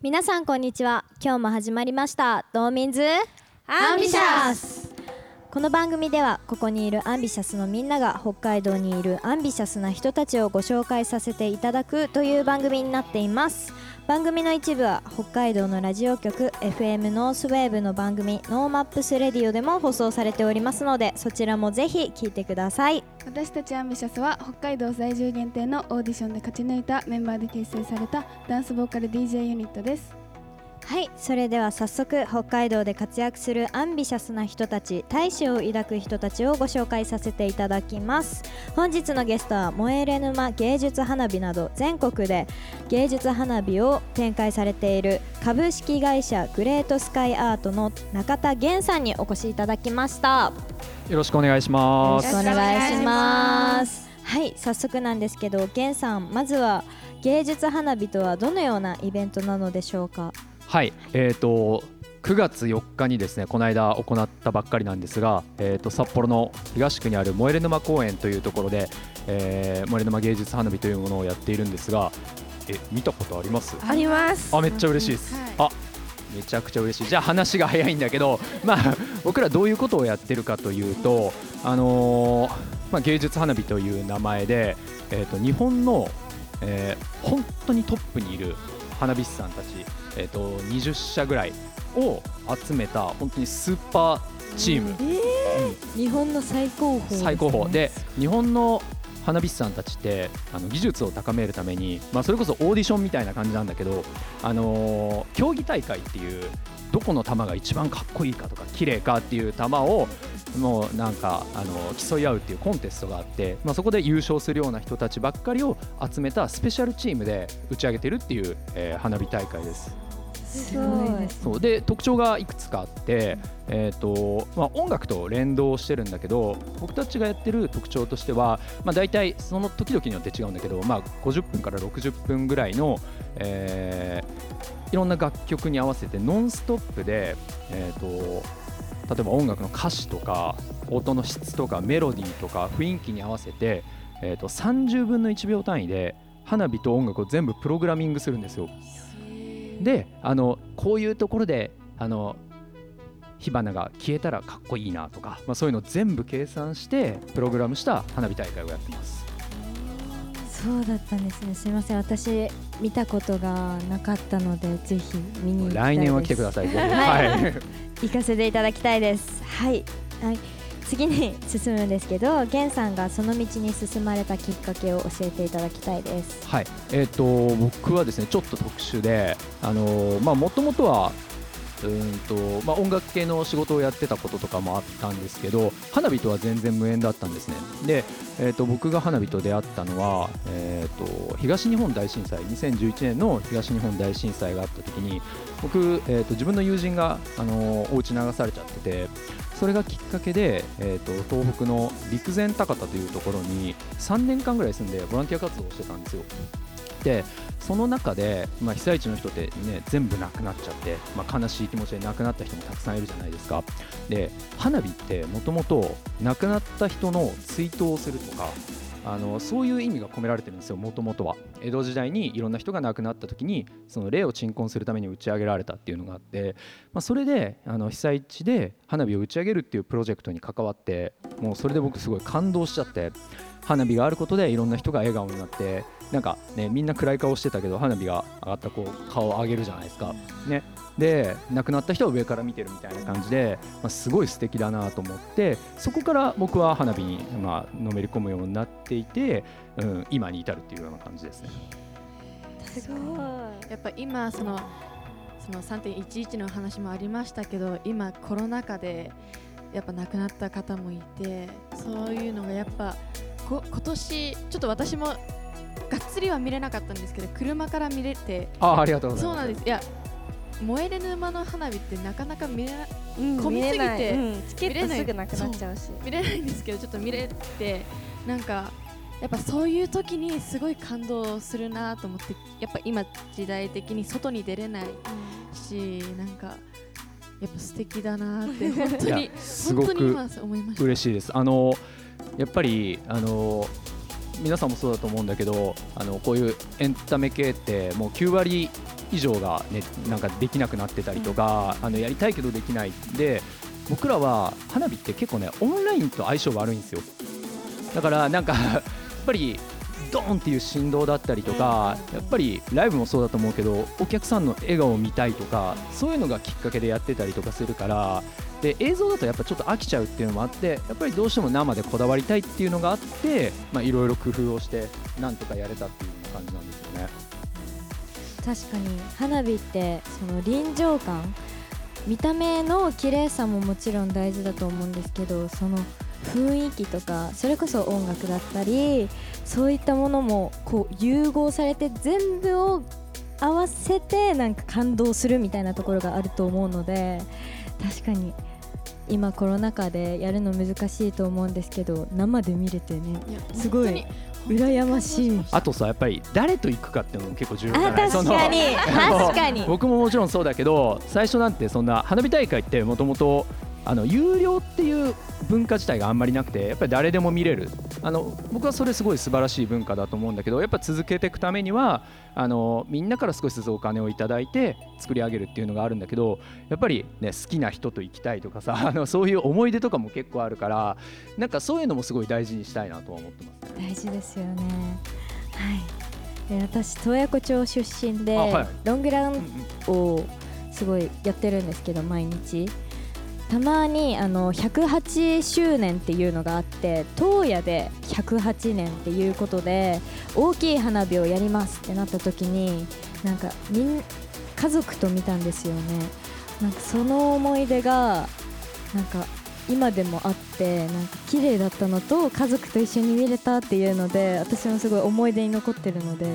皆さんこんにちは。今日も始まりました。道民'sアンビシャス。この番組ではここにいるアンビシャスのみんなが北海道にいるアンビシャスな人たちをご紹介させていただくという番組になっています。番組の一部は北海道のラジオ局 FM ノースウェーブの番組 NoMaps Radio でも放送されておりますのでそちらもぜひ聞いてください。私たちアンビシャスは北海道在住限定のオーディションで勝ち抜いたメンバーで結成されたダンスボーカル DJ ユニットです。はいそれでは早速北海道で活躍するアンビシャスな人たち大志を抱く人たちをご紹介させていただきます。本日のゲストは萌えれ沼芸術花火など全国で芸術花火を展開されている株式会社グレートスカイアートの中田源さんにお越しいただきました。よろしくお願いします。よろしくお願いします。はい早速なんですけど源さんまずは芸術花火とはどのようなイベントなのでしょうか？はい、えっ、と9月4日にですねこの間行ったばっかりなんですが、えー、と札幌の東区にある萌えれ沼公園というところで、えー、萌えれ沼芸術花火というものをやっているんですがえ見たことあります？あります。あめっちゃ嬉しいです、はい。あめちゃくちゃ嬉しい。じゃあ話が早いんだけど まあ僕らどういうことをやってるかというとあのーまあ、芸術花火という名前で、えー、と日本の、えー本当にトップにいる花火師さんたち、えー、と20社ぐらいを集めた本当にスーパーチーム、日本の最高峰ね。最高峰。で日本の花火師さんたちってあの技術を高めるために、まあ、それこそオーディションみたいな感じなんだけど、あのー競技大会っていうどこの球が一番かっこいいかとか綺麗かっていう球をもうなんか、あの競い合うっていうコンテストがあって、まあ、そこで優勝するような人たちばっかりを集めたスペシャルチームで打ち上げてるっていう、えー花火大会です。すごいそうで特徴がいくつかあって、えーとまあ、音楽と連動してるんだけど僕たちがやってる特徴としては、まあ、大体その時々によって違うんだけど、まあ、50分から60分ぐらいの、えーいろんな楽曲に合わせてノンストップで、えー、と例えば音楽の歌詞とか音の質とかメロディーとか雰囲気に合わせて、えー、と30分の1秒単位で花火と音楽を全部プログラミングするんですよ。であのこういうところであの火花が消えたらかっこいいなとか、まあ、そういうのを全部計算してプログラムした花火大会をやっています。そうだったんですね。すみません。私見たことがなかったのでぜひ見に来年は来てください。はい。行かせていただきたいです。はい、はい、次に進むんですけど源さんがその道に進まれたきっかけを教えていただきたいですはい、えっ、と僕はですねちょっと特殊で、あのまあもともとはうんとまあ音楽系の仕事をやってたこととかもあったんですけど、花火とは全然無縁だったんですね。で、えっ、と僕が花火と出会ったのは、えっ、と東日本大震災2011年の東日本大震災があった時に、僕えっ、と自分の友人があのーお家流されちゃってて。それがきっかけで、えー、と東北の陸前高田というところに3年間ぐらい住んでボランティア活動をしてたんですよ。でその中で、まあ、被災地の人って、ね、全部なくなっちゃって、まあ、悲しい気持ちで亡くなった人もたくさんいるじゃないですか。で花火ってもともと亡くなった人の追悼をするとかあのそういう意味が込められてるんですよもともとは。江戸時代にいろんな人が亡くなった時にその霊を鎮魂するために打ち上げられたっていうのがあって、まあ、それであの被災地で花火を打ち上げるっていうプロジェクトに関わってもうそれで僕すごい感動しちゃって。花火があることでいろんな人が笑顔になってなんかねみんな暗い顔してたけど花火が上がったこう顔を上げるじゃないですか。ね、で亡くなった人は上から見てるみたいな感じで、まあ、すごい素敵だなと思ってそこから僕は花火に、まあのめり込むようになっていて、うん、今に至るっていうような感じですね。すごいやっぱ今そのその3.11の話もありましたけど今コロナ禍でやっぱ亡くなった方もいてそういうのがやっぱこ今年ちょっと私もがっつりは見れなかったんですけど車から見れてあありがとうございます。そうなんです。いや燃えれ沼の花火ってなかなか見れなうん混みすぎて見れない。うんチケット見れない。すぐなくなっちゃうし。見れないんですけどちょっと見れてなんかやっぱそういう時にすごい感動するなと思ってやっぱ今時代的に外に出れないしなんかやっぱ素敵だなって 本当いにやすごく本当に今思いました。嬉しいです。あのやっぱりあの皆さんもそうだと思うんだけどあのこういうエンタメ系ってもう9割以上がねなんかできなくなってたりとか、あのやりたいけどできない。で僕らは花火って結構ねオンラインと相性悪いんですよ。だからなんかやっぱりドーンっていう振動だったりとかやっぱりライブもそうだと思うけどお客さんの笑顔を見たいとかそういうのがきっかけでやってたりとかするからで映像だとやっぱちょっと飽きちゃうっていうのもあってやっぱりどうしても生でこだわりたいっていうのがあっていろいろ工夫をしてなんとかやれたっていう感じなんですよね。確かに花火ってその臨場感見た目の綺麗さももちろん大事だと思うんですけどその雰囲気とかそれこそ音楽だったりそういったものもこう融合されて全部を合わせてなんか感動するみたいなところがあると思うので確かに。今コロナ禍でやるの難しいと思うんですけど生で見れてねすごい羨ましい。あとさやっぱり誰と行くかっていうのも結構重要じゃあない確かに。確かに。僕ももちろんそうだけど最初なんてそんな花火大会ってもともとあの有料っていう文化自体があんまりなくてやっぱり誰でも見れる。あの僕はそれすごい素晴らしい文化だと思うんだけどやっぱ続けていくためにはあのみんなから少しずつお金をいただいて作り上げるっていうのがあるんだけどやっぱりね好きな人と行きたいとかさ あのそういう思い出とかも結構あるからなんかそういうのもすごい大事にしたいなとは思ってますね。大事ですよね。はい。で私洞爺湖町出身で、あはい。ロングランをすごいやってるんですけど毎日たまにあの108周年っていうのがあって洞爺で108年っていうことで大きい花火をやりますってなった時になんかみん家族と見たんですよね。なんかその思い出がなんか今でもあってなんか綺麗だったのと家族と一緒に見れたっていうので私もすごい思い出に残ってるので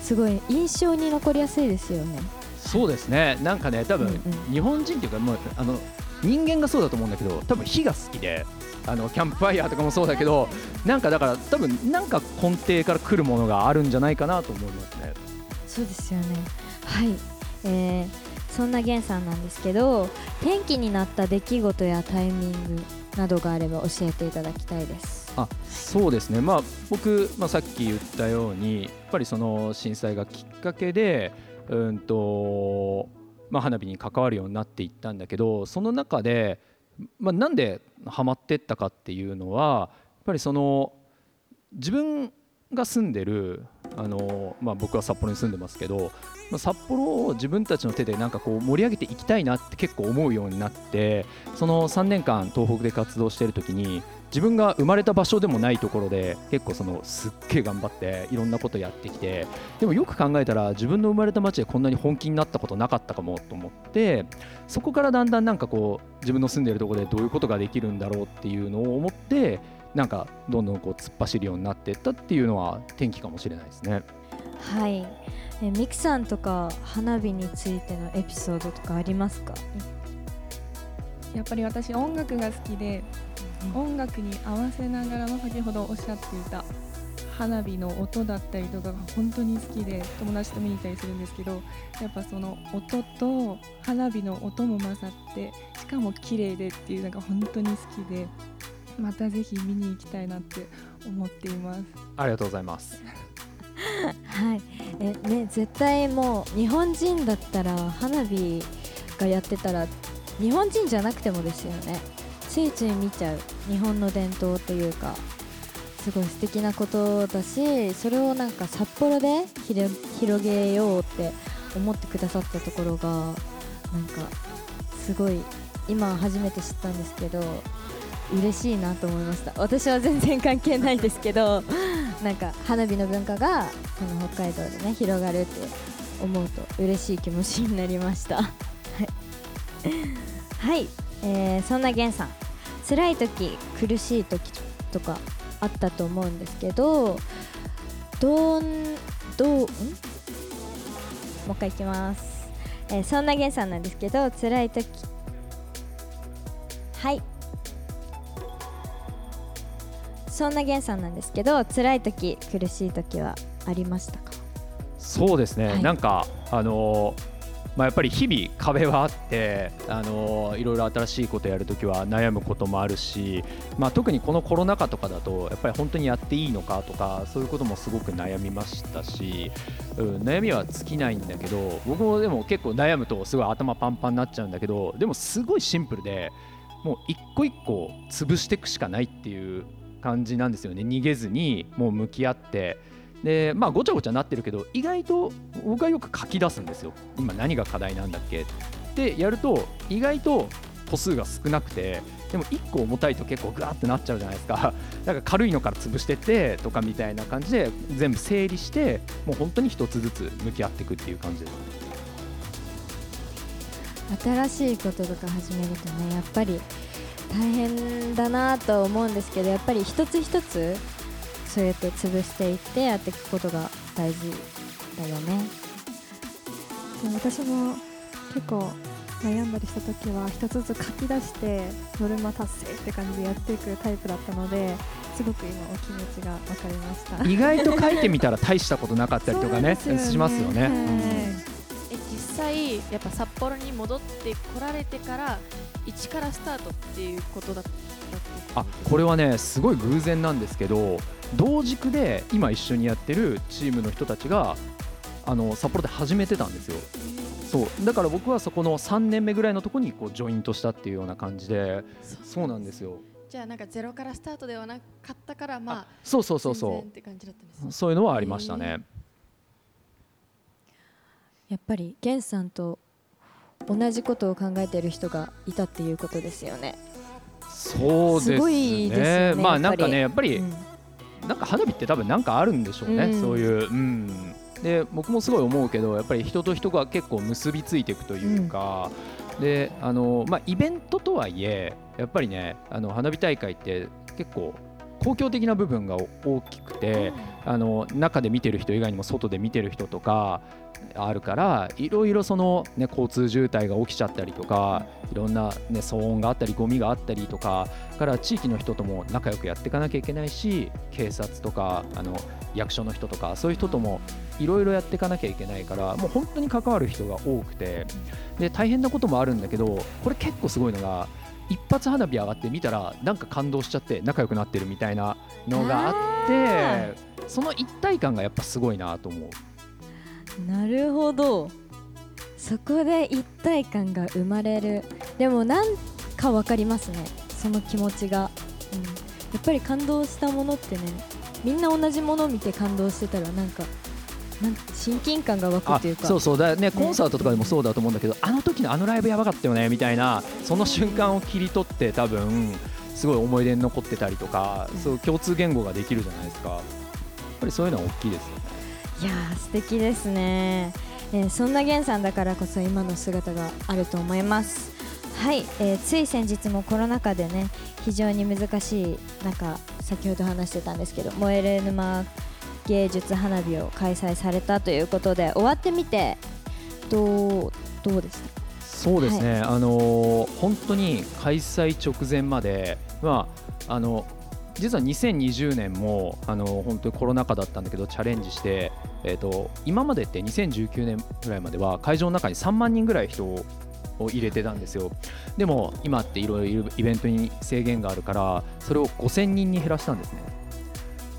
すごい印象に残りやすいですよね。そうですね。なんかね多分、日本人っていうかもうあの人間がそうだと思うんだけど多分火が好きであのキャンプファイヤーとかもそうだけどなんかだから多分なんか根底から来るものがあるんじゃないかなと思いますね。そうですよね。はい、えー、そんな源さんなんですけど転機になった出来事やタイミングなどがあれば教えていただきたいです。あそうですね、まあ、僕、まあ、さっき言ったようにやっぱりその震災がきっかけで、うんとまあ、花火に関わるようになっていったんだけどその中で、まあ、なんでハマってったかっていうのはやっぱりその自分が住んでるあの、まあ、僕は札幌に住んでますけど、まあ、札幌を自分たちの手でなんかこう盛り上げていきたいなって結構思うようになってその3年間東北で活動してる時に自分が生まれた場所でもないところで結構そのすっげえ頑張っていろんなことやってきてでもよく考えたら自分の生まれた町でこんなに本気になったことなかったかもと思ってそこからだんだんなんかこう自分の住んでるところでどういうことができるんだろうっていうのを思ってなんかどんどんこう突っ走るようになっていったっていうのは転機かもしれないですね。はい、えミクさんとか花火についてのエピソードとかありますか？やっぱり私音楽が好きで、音楽に合わせながらの先ほどおっしゃっていた花火の音だったりとかが本当に好きで友達と見に行ったりするんですけどやっぱその音と花火の音も混ざってしかも綺麗でっていうのが本当に好きでまたぜひ見に行きたいなって思っています。ありがとうございます。はいえね絶対もう日本人だったら花火がやってたら日本人じゃなくてもですよね。ついつい見ちゃう。日本の伝統というか。すごい素敵なことだしそれをなんか札幌で広げようって思ってくださったところがなんかすごい今初めて知ったんですけど嬉しいなと思いました。私は全然関係ないですけど なんか花火の文化がこの北海道でね広がるって思うと嬉しい気持ちになりました。はい、はい。えーそんな源さん。辛い時苦しい時とかあったと思うんですけどどんどうん？もう一回いきます、えーそんな源さんなんですけど辛い時。はい。そんな源さんなんですけど辛い時苦しい時はありましたか？そうですね、はい。なんかあのーまあ、やっぱり日々壁はあって、あのいろいろ新しいことやるときは悩むこともあるし、まあ、特にこのコロナ禍とかだとやっぱり本当にやっていいのかとかそういうこともすごく悩みましたし、うん、悩みは尽きないんだけど僕もでも結構悩むとすごい頭パンパンになっちゃうんだけどでもすごいシンプルでもう一個一個潰していくしかないっていう感じなんですよね。逃げずにもう向き合ってでまあごちゃごちゃなってるけど意外と僕はよく書き出すんですよ。今何が課題なんだっけ。ってやると意外と歩数が少なくてでも1個重たいと結構グワーってなっちゃうじゃないですか。だか軽いのから潰してってとかみたいな感じで全部整理してもう本当に一つずつ向き合っていくっていう感じです。新しいこととか始めるとねやっぱり大変だなと思うんですけどやっぱり一つ一つそうやって潰していってやっていくことが大事だよね。で私も結構悩んだりした時は一つずつ書き出してノルマ達成って感じでやっていくタイプだったのですごく今お気持ちが分かりました。意外と書いてみたら大したことなかったりとかねね。しますよね、はい。うん。え実際やっぱ札幌に戻ってこられてから一からスタートっていうことだったあこれはねすごい偶然なんですけど同軸で今一緒にやってるチームの人たちがあの札幌で始めてたんですよ。そう。だから僕はそこの3年目ぐらいのところにこうジョイントしたっていうような感じでそうなんですよ。じゃあなんかゼロからスタートではなかったからまあそうそうそうそって感じだったんですうそういうのはありましたね。やっぱりゲンさんと同じことを考えている人がいたっていうことですよね。そうですね。すごいですよねまあなんかねやっぱり、うんなんか花火って多分なんかあるんでしょうね、うん。そういう、うん、で僕もすごい思うけどやっぱり人と人が結構結びついていくというか、であのまあ、イベントとはいえやっぱりねあの花火大会って結構公共的な部分が大きくて、あの中で見てる人以外にも外で見てる人とかあるからいろいろその、ね、交通渋滞が起きちゃったりとかいろんな、ね、騒音があったりゴミがあったりとかから地域の人とも仲良くやっていかなきゃいけないし警察とかあの役所の人とかそういう人ともいろいろやっていかなきゃいけないからもう本当に関わる人が多くてで大変なこともあるんだけどこれ結構すごいのが一発花火上がって見たらなんか感動しちゃって仲良くなってるみたいなのがあってその一体感がやっぱすごいなと思う。なるほど。そこで一体感が生まれる。でもなんかわかりますね。その気持ちが、うん、やっぱり感動したものってねみんな同じものを見て感動してたらなんか親近感が湧くあというか。そうそう。だねコンサートとかでもそうだと思うんだけど、あの時のあのライブやばかったよねみたいなその瞬間を切り取って多分すごい思い出に残ってたりとか、そう共通言語ができるじゃないですか。やっぱりそういうのは大きいですよね。いやー素敵ですね、えーそんなゲンさんだからこそ今の姿があると思います。はい、えーつい先日もコロナ禍でね非常に難しい中先ほど話してたんですけど燃える沼芸術花火を開催されたということで終わってみてどうどうでした？そうですね、あのー本当に開催直前まで、まあ、あの実は2020年もあの本当にコロナ禍だったんだけどチャレンジして、えー、と今までって2019年ぐらいまでは会場の中に3万人ぐらい人を入れてたんですよ。でも今っていろいろイベントに制限があるからそれを5000人に減らしたんですね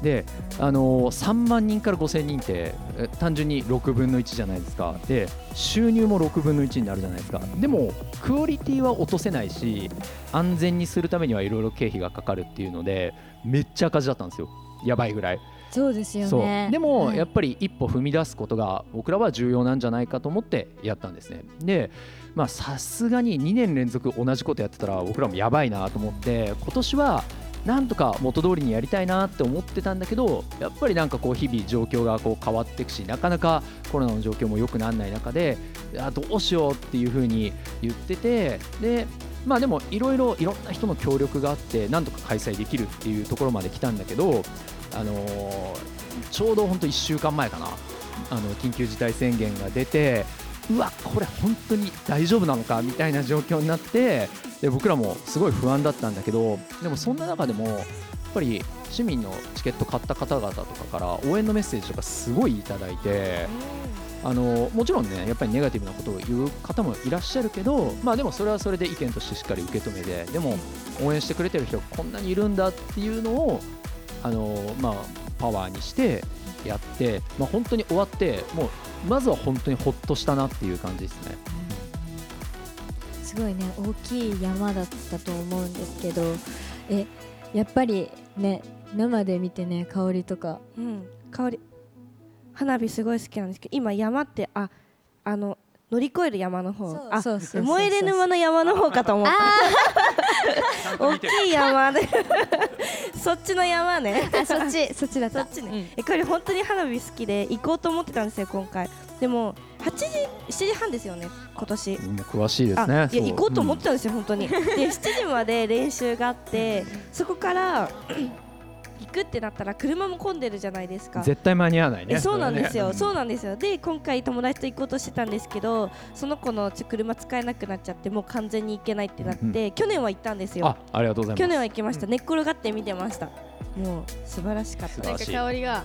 であの3万人から5000人ってえ単純に6分の1じゃないですか。で収入も6分の1になるじゃないですか。でもクオリティは落とせないし安全にするためにはいろいろ経費がかかるっていうのでめっちゃ赤字だったんですよ。やばいぐらい。そうですよね。でも、はい。やっぱり一歩踏み出すことが僕らは重要なんじゃないかと思ってやったんですね。でまあさすがに2年連続同じことやってたら僕らもやばいなと思って今年はなんとか元通りにやりたいなって思ってたんだけどやっぱりなんかこう日々状況がこう変わっていくしなかなかコロナの状況も良くならない中でいどうしようっていうふうに言っててでまあでもいろいろいろんな人の協力があってなんとか開催できるっていうところまで来たんだけどあのーちょうど本当1週間前かなあの緊急事態宣言が出てうわこれ本当に大丈夫なのかみたいな状況になってで僕らもすごい不安だったんだけどでもそんな中でもやっぱり市民のチケット買った方々とかから応援のメッセージとかすごいいただいてあのもちろんねやっぱりネガティブなことを言う方もいらっしゃるけど、まあ、でもそれはそれで意見としてしっかり受け止めてでも応援してくれてる人がこんなにいるんだっていうのをあの、まあ、パワーにしてやって、まあ、本当に終わってもうまずは本当にほっとしたなっていう感じですね。すごいね大きい山だったと思うんですけどえやっぱりね生で見てね香りとか。うん、香り。花火すごい好きなんですけど今山ってああの乗り越える山の方。あそうそう燃えれ沼の山の方かと思った。大きい山で。そっちの山ね。あそっち。そっちだった。そっちね、えこれ本当に花火好きで行こうと思ってたんですよ今回。でも8時7時半ですよね今年。みんな詳しいですあね。いや行こうと思ってた。たんですよ、本当に。で7時まで練習があってそこから行くってなったら車も混んでるじゃないですか。絶対間に合わないね。えそうなんですよ、れねそうなんですよ。で今回友達と行こうとしてたんですけどその子のちょ車使えなくなっちゃってもう完全に行けないってなって、去年は行ったんですよ。あ、ありがとうございます。去年は行きました、寝っ転がって見てました。もう素晴らしかった。なんか香りが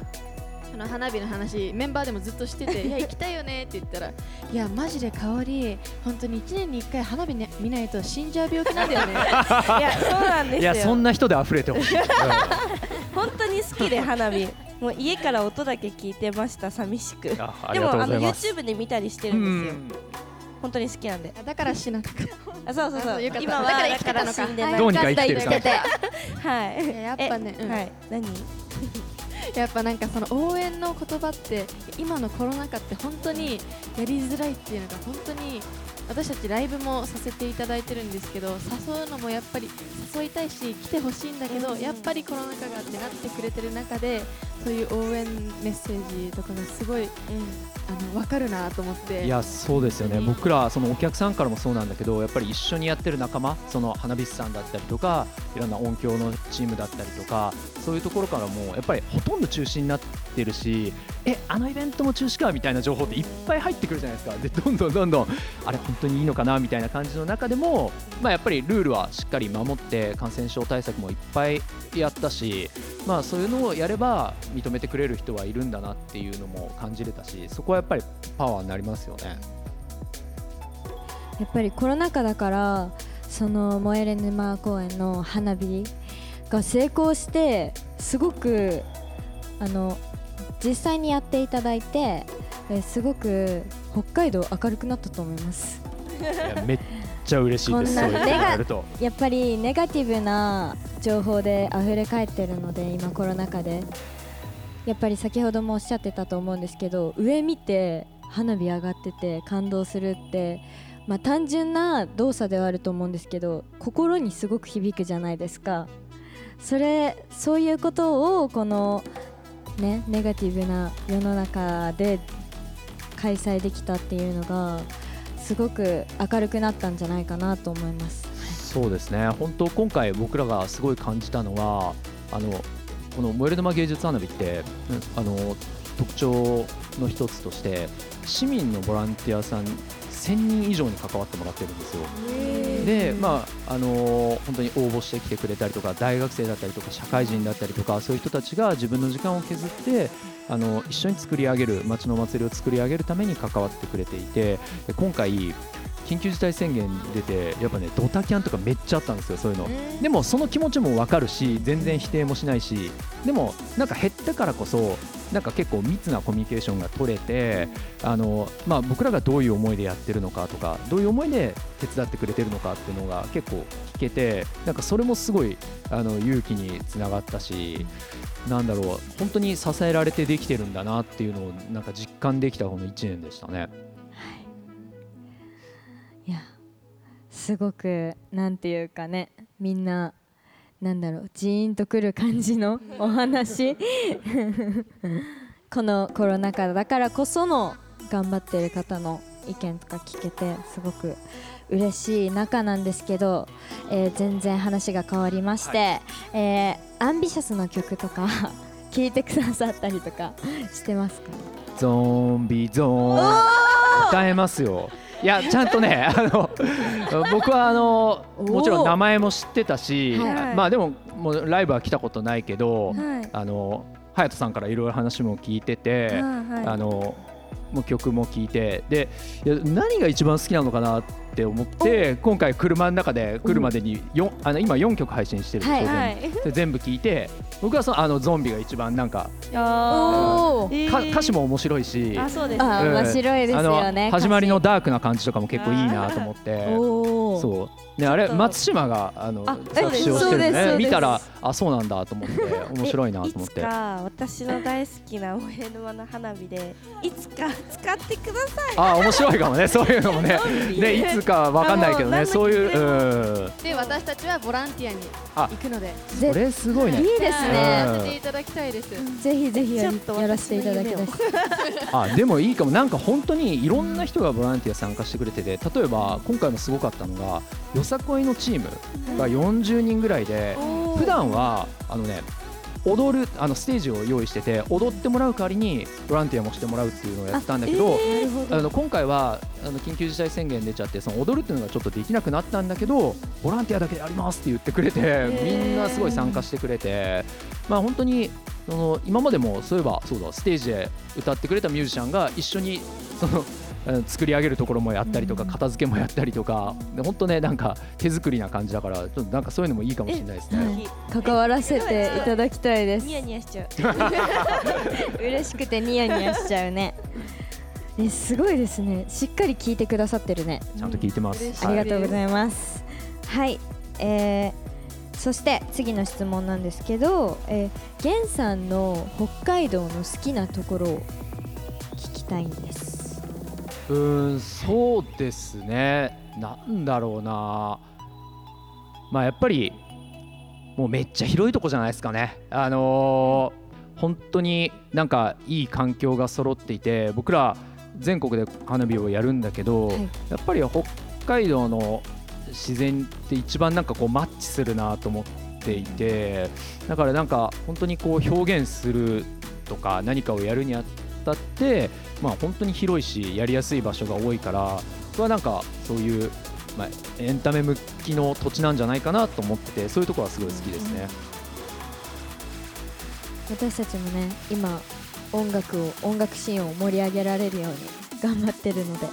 その花火の話メンバーでもずっとしてて「いや行きたいよね」って言ったら「いやマジで香り本当に1年に1回花火、ね、見ないと死んじゃう病気なんだよね いやそうなんですよ。いやそんな人で溢れてほしい。本当に好きで花火。もう家から音だけ聞いてました寂しく。でもあの。YouTube で見たりしてるんですよ。本当に好きなんで。だから死ななか。ったあそうそう。そう今はだから生きてたのか。だから死んでない。どうにか生きてるから。はい。い。ややっぱね、うん。はい。何？やっぱなんかその応援の言葉って今のコロナ禍って本当にやりづらいっていうのが本当に私たちライブもさせていただいてるんですけど誘うのもやっぱり誘いたいし来てほしいんだけどやっぱりコロナ禍がってなってくれてる中でそういう応援メッセージとかがすごいあの分かるなと思って。いやそうですよね、僕らそのお客さんからもそうなんだけどやっぱり一緒にやってる仲間その花火師さんだったりとかいろんな音響のチームだったりとかそういうところからもやっぱりほとんど中止になってるしえあのイベントも中止かみたいな情報っていっぱい入ってくるじゃないですか。でどんどんどんどんあれ本当にいいのかなみたいな感じの中でも、まあ、やっぱりルールはしっかり守って感染症対策もいっぱいやったし、まあ、そういうのをやれば認めてくれる人はいるんだなっていうのも感じれたしそこはやっぱりパワーになりますよね。やっぱりコロナ禍だからその燃えれ沼公園の花火が成功してすごくあの実際にやっていただいてえすごく北海道明るくなったと思いますめっちゃ嬉しいです。こんな。やっぱりネガティブな情報で溢れ返ってるので今コロナ禍でやっぱり先ほどもおっしゃってたと思うんですけど上見て花火上がってて感動するってまあ単純な動作ではあると思うんですけど心にすごく響くじゃないですかそれそういうことをこのねネガティブな世の中で開催できたっていうのがすごく明るくなったんじゃないかなと思います。そうですね。本当今回僕らがすごい感じたのはあのこの燃える沼芸術花火って、うんあの特徴の一つとして市民のボランティアさん1000人以上に関わってもらってるんですよ。で、まああのー本当に応募してきてくれたりとか大学生だったりとか社会人だったりとかそういう人たちが自分の時間を削ってあの一緒に作り上げる街のお祭りを作り上げるために関わってくれていてで今回緊急事態宣言出てやっぱねドタキャンとかめっちゃあったんですよそういうの。でもその気持ちも分かるし全然否定もしないしでもなんか減ったからこそなんか結構密なコミュニケーションが取れてあの、まあ、僕らがどういう思いでやってるのかとかどういう思いで手伝ってくれてるのかっていうのが結構聞けてなんかそれもすごいあの勇気につながったしなんだろう本当に支えられてできてるんだなっていうのをなんか実感できたこの1年でしたね。すごくなんていうかねみんななんだろうジーンとくる感じのお話。このコロナ禍だからこその頑張ってる方の意見とか聞けてすごく嬉しい中なんですけど、えー全然話が変わりまして、えーアンビシャスの曲とか 聞いてくださったりとかしてますか？ゾンビゾーン。歌えますよいやちゃんとね あの僕はあのもちろん名前も知ってたし、はい。まあでももうライブは来たことないけど、はい。あの隼人さんからいろいろ話も聞いてて、はい。あのもう曲も聴いてでいや何が一番好きなのかなって思って今回車の中で来るまでによあの今4曲配信してるんですよ、はい全部で全部聴いて僕はそのあのゾンビが一番なんかおー。か歌詞も面白いしあそうです面白いですよね。あの始まりのダークな感じとかも結構いいなと思って。おおそう。ねあれ松島があのあ作詞をしてるそうですそうです。ね見たらあそうなんだと思って 面白いなと思って。いつか私の大好きな萌え沼の花火でいつか使ってください。あ面白いかもね そういうのもね。ねいつかわかんないけどねそういう何うん。で私たちはボランティアにあ。行くので。それすごいね。いいですうん。ねやらせていただきたいです。ぜひぜひやちょっとやらせていただきたいです。あでもいいかも。なんか本当にいろんな人がボランティア参加してくれてて例えば今回もすごかったのがよさこいのチームが40人ぐらいで普段はあのね踊るあのステージを用意してて踊ってもらう代わりにボランティアもしてもらうっていうのをやってたんだけど、あの今回はあの緊急事態宣言出ちゃってその踊るっていうのがちょっとできなくなったんだけどボランティアだけでやりますって言ってくれてみんなすごい参加してくれてまあ本当にその今までもそういえばそうだステージで歌ってくれたミュージシャンが一緒にその作り上げるところもやったりとか片付けもやったりとかで本当ねなんか手作りな感じだからちょっとなんかそういうのもいいかもしれないですね。関わらせていただきたいです。ニヤニヤしちゃう。嬉しくてニヤニヤしちゃうね。えすごいですね。しっかり聞いてくださってるね。ちゃんと聞いてます。ありがとうごいざいます。はい、えーそして次の質問なんですけど、えー、ゲンさんの北海道の好きなところを聞きたいんですうーんそうですね。なんだろうな。まあやっぱりもうめっちゃ広いとこじゃないですかね。あのー本当になんかいい環境が揃っていて僕ら全国で花火をやるんだけど、はい。やっぱり北海道の自然って一番なんかこうマッチするなと思っていてだからなんか本当にこう表現するとか何かをやるにあたってまあ本当に広いしやりやすい場所が多いから僕はなんかそういう、まあ、エンタメ向きの土地なんじゃないかなと思っててそういうところはすごい好きですね。私たちもね今音楽を音楽シーンを盛り上げられるように 頑張ってるので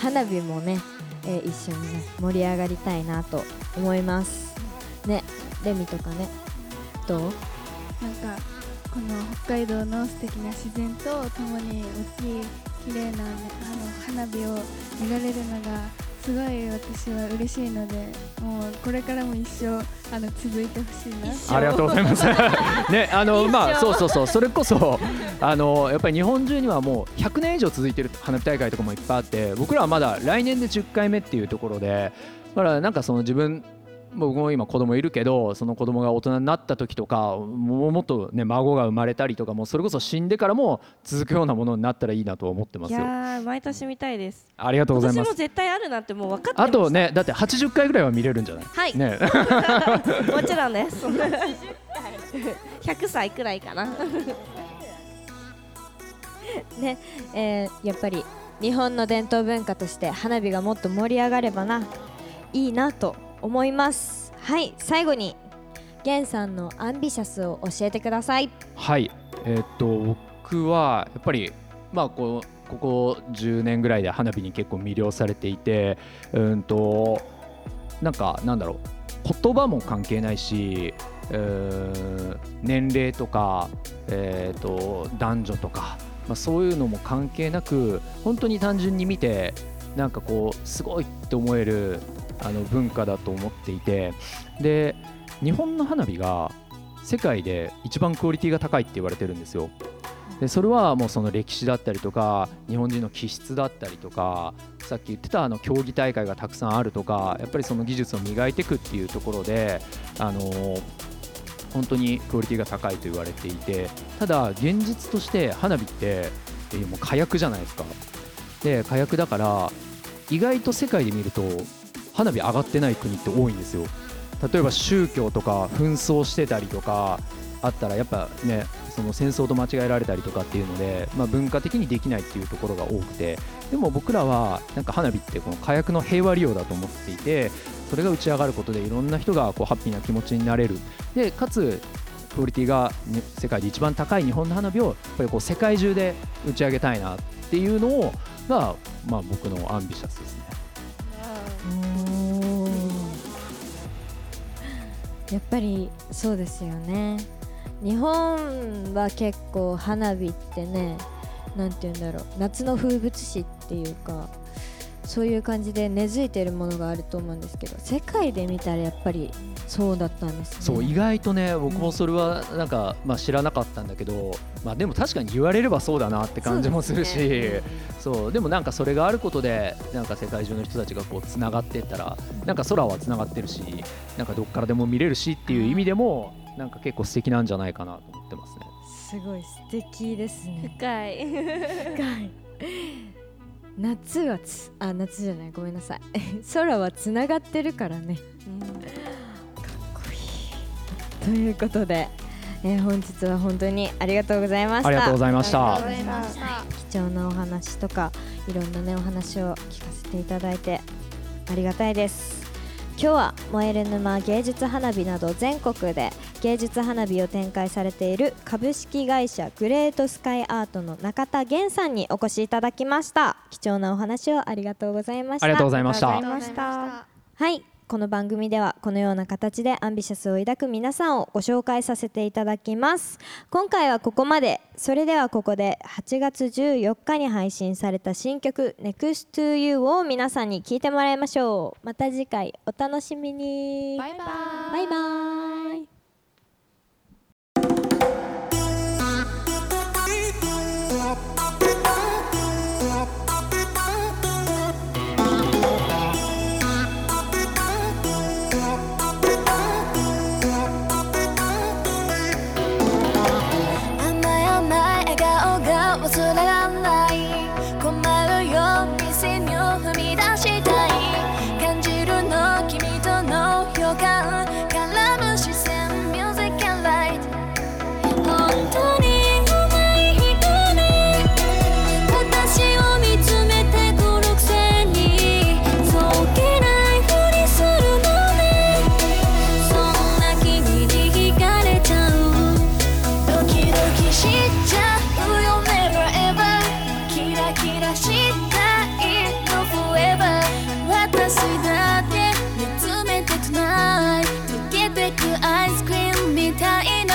花火もね、えー一緒にね盛り上がりたいなと思いますねレミとかねどう？なんかこの北海道の素敵な自然とともに大きい綺麗な、ね、あの花火を見られるのがすごい私は嬉しいのでもうこれからも一生あの続いてほしいなありがとうございます。ね、あのまあそうそうそう。それこそあのやっぱり日本中にはもう100年以上続いてる花火大会とかもいっぱいあって、僕らはまだ来年で10回目っていうところで、だからなんかその自分僕も今子供いるけどその子供が大人になった時とかもうもっとね孫が生まれたりとかもそれこそ死んでからも続くようなものになったらいいなとは思ってまいやすよ。ー毎年見たいですありがとうございます。絶対あるなってもう分かってまあとねだって80回ぐらいは見れるんじゃない？はい、ね。もちろんです 100歳くらいかなね、えーやっぱり日本の伝統文化として花火がもっと盛り上がればないいなと思います。はい最後にゲンさんのアンビシャスを教えてください。はい、えーっと僕はやっぱりまあこうここ10年ぐらいで花火に結構魅了されていてうんとなんかなんだろう言葉も関係ないしうー年齢とか、えー、と男女とか、まあ、そういうのも関係なく本当に単純に見てなんかこうすごいって思えるあの文化だと思っていてで日本の花火が世界で一番クオリティが高いって言われてるんですよ。でそれはもうその歴史だったりとか日本人の気質だったりとかさっき言ってたあの競技大会がたくさんあるとかやっぱりその技術を磨いていくっていうところであのー本当にクオリティが高いと言われていてただ現実として花火ってえもう火薬じゃないですかで火薬だから意外と世界で見ると花火上がってない国って多いんですよ。例えば宗教とか紛争してたりとかあったらやっぱねその戦争と間違えられたりとかっていうので、まあ、文化的にできないっていうところが多くて。でも僕らはなんか花火ってこの火薬の平和利用だと思っていてそれが打ち上がることでいろんな人がこうハッピーな気持ちになれる。でかつクオリティがね世界で一番高い日本の花火をやっぱりこう世界中で打ち上げたいなっていうのをが、まあ、僕のアンビシャスですね。やっぱりそうですよね。日本は結構花火ってね何て言うんだろう夏の風物詩っていうかそういう感じで根付いてるものがあると思うんですけど世界で見たらやっぱりそうだったんですね。そう意外とね僕もそれはなんか、まあ、知らなかったんだけど、まあ、でも確かに言われればそうだなって感じもするしそうでもなんかそれがあることでなんか世界中の人たちがこうつながっていったらなんか空はつながってるしなんかどっからでも見れるしっていう意味でもなんか結構素敵なんじゃないかなと思ってますね。すごい素敵ですね。深い。深い夏はつあ夏じゃないごめんなさい。空はつながってるからね。かっこいい。ということで、えー本日は本当にありがとうございました。ありがとうございました。貴重なお話とかいろんなねお話を聞かせていただいてありがたいです。今日は燃える沼芸術花火など全国で芸術花火を展開されている株式会社グレートスカイアートの中田源さんにお越しいただきました。貴重なお話をありがとうございました。ありがとうございました。はいこの番組ではこのような形でアンビシャスを抱く皆さんをご紹介させていただきます。今回はここまで。それではここで8月14日に配信された新曲 Next to You を皆さんに聴いてもらいましょう。また次回お楽しみに。バイバイ。バイバイ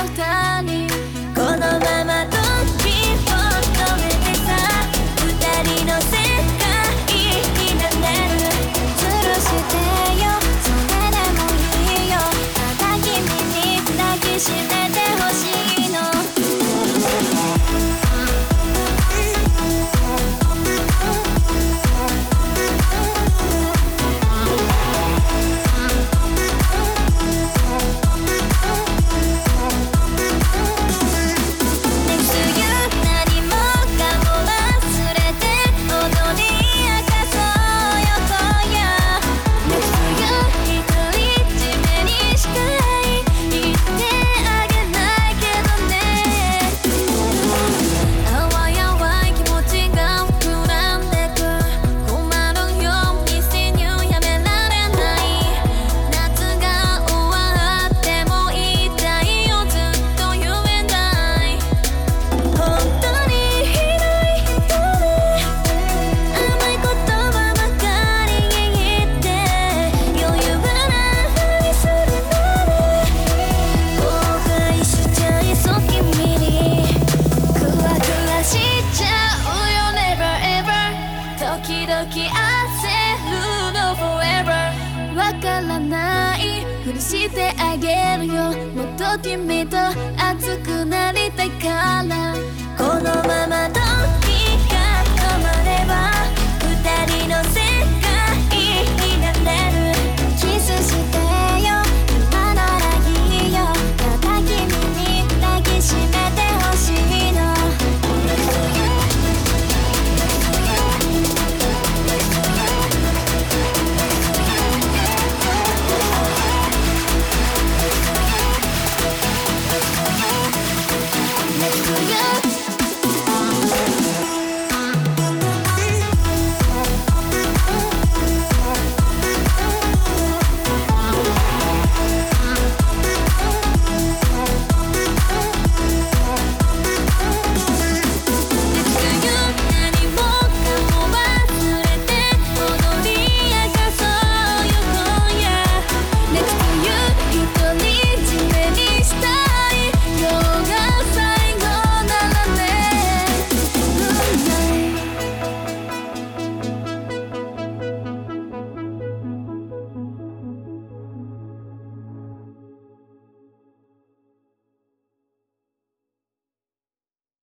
た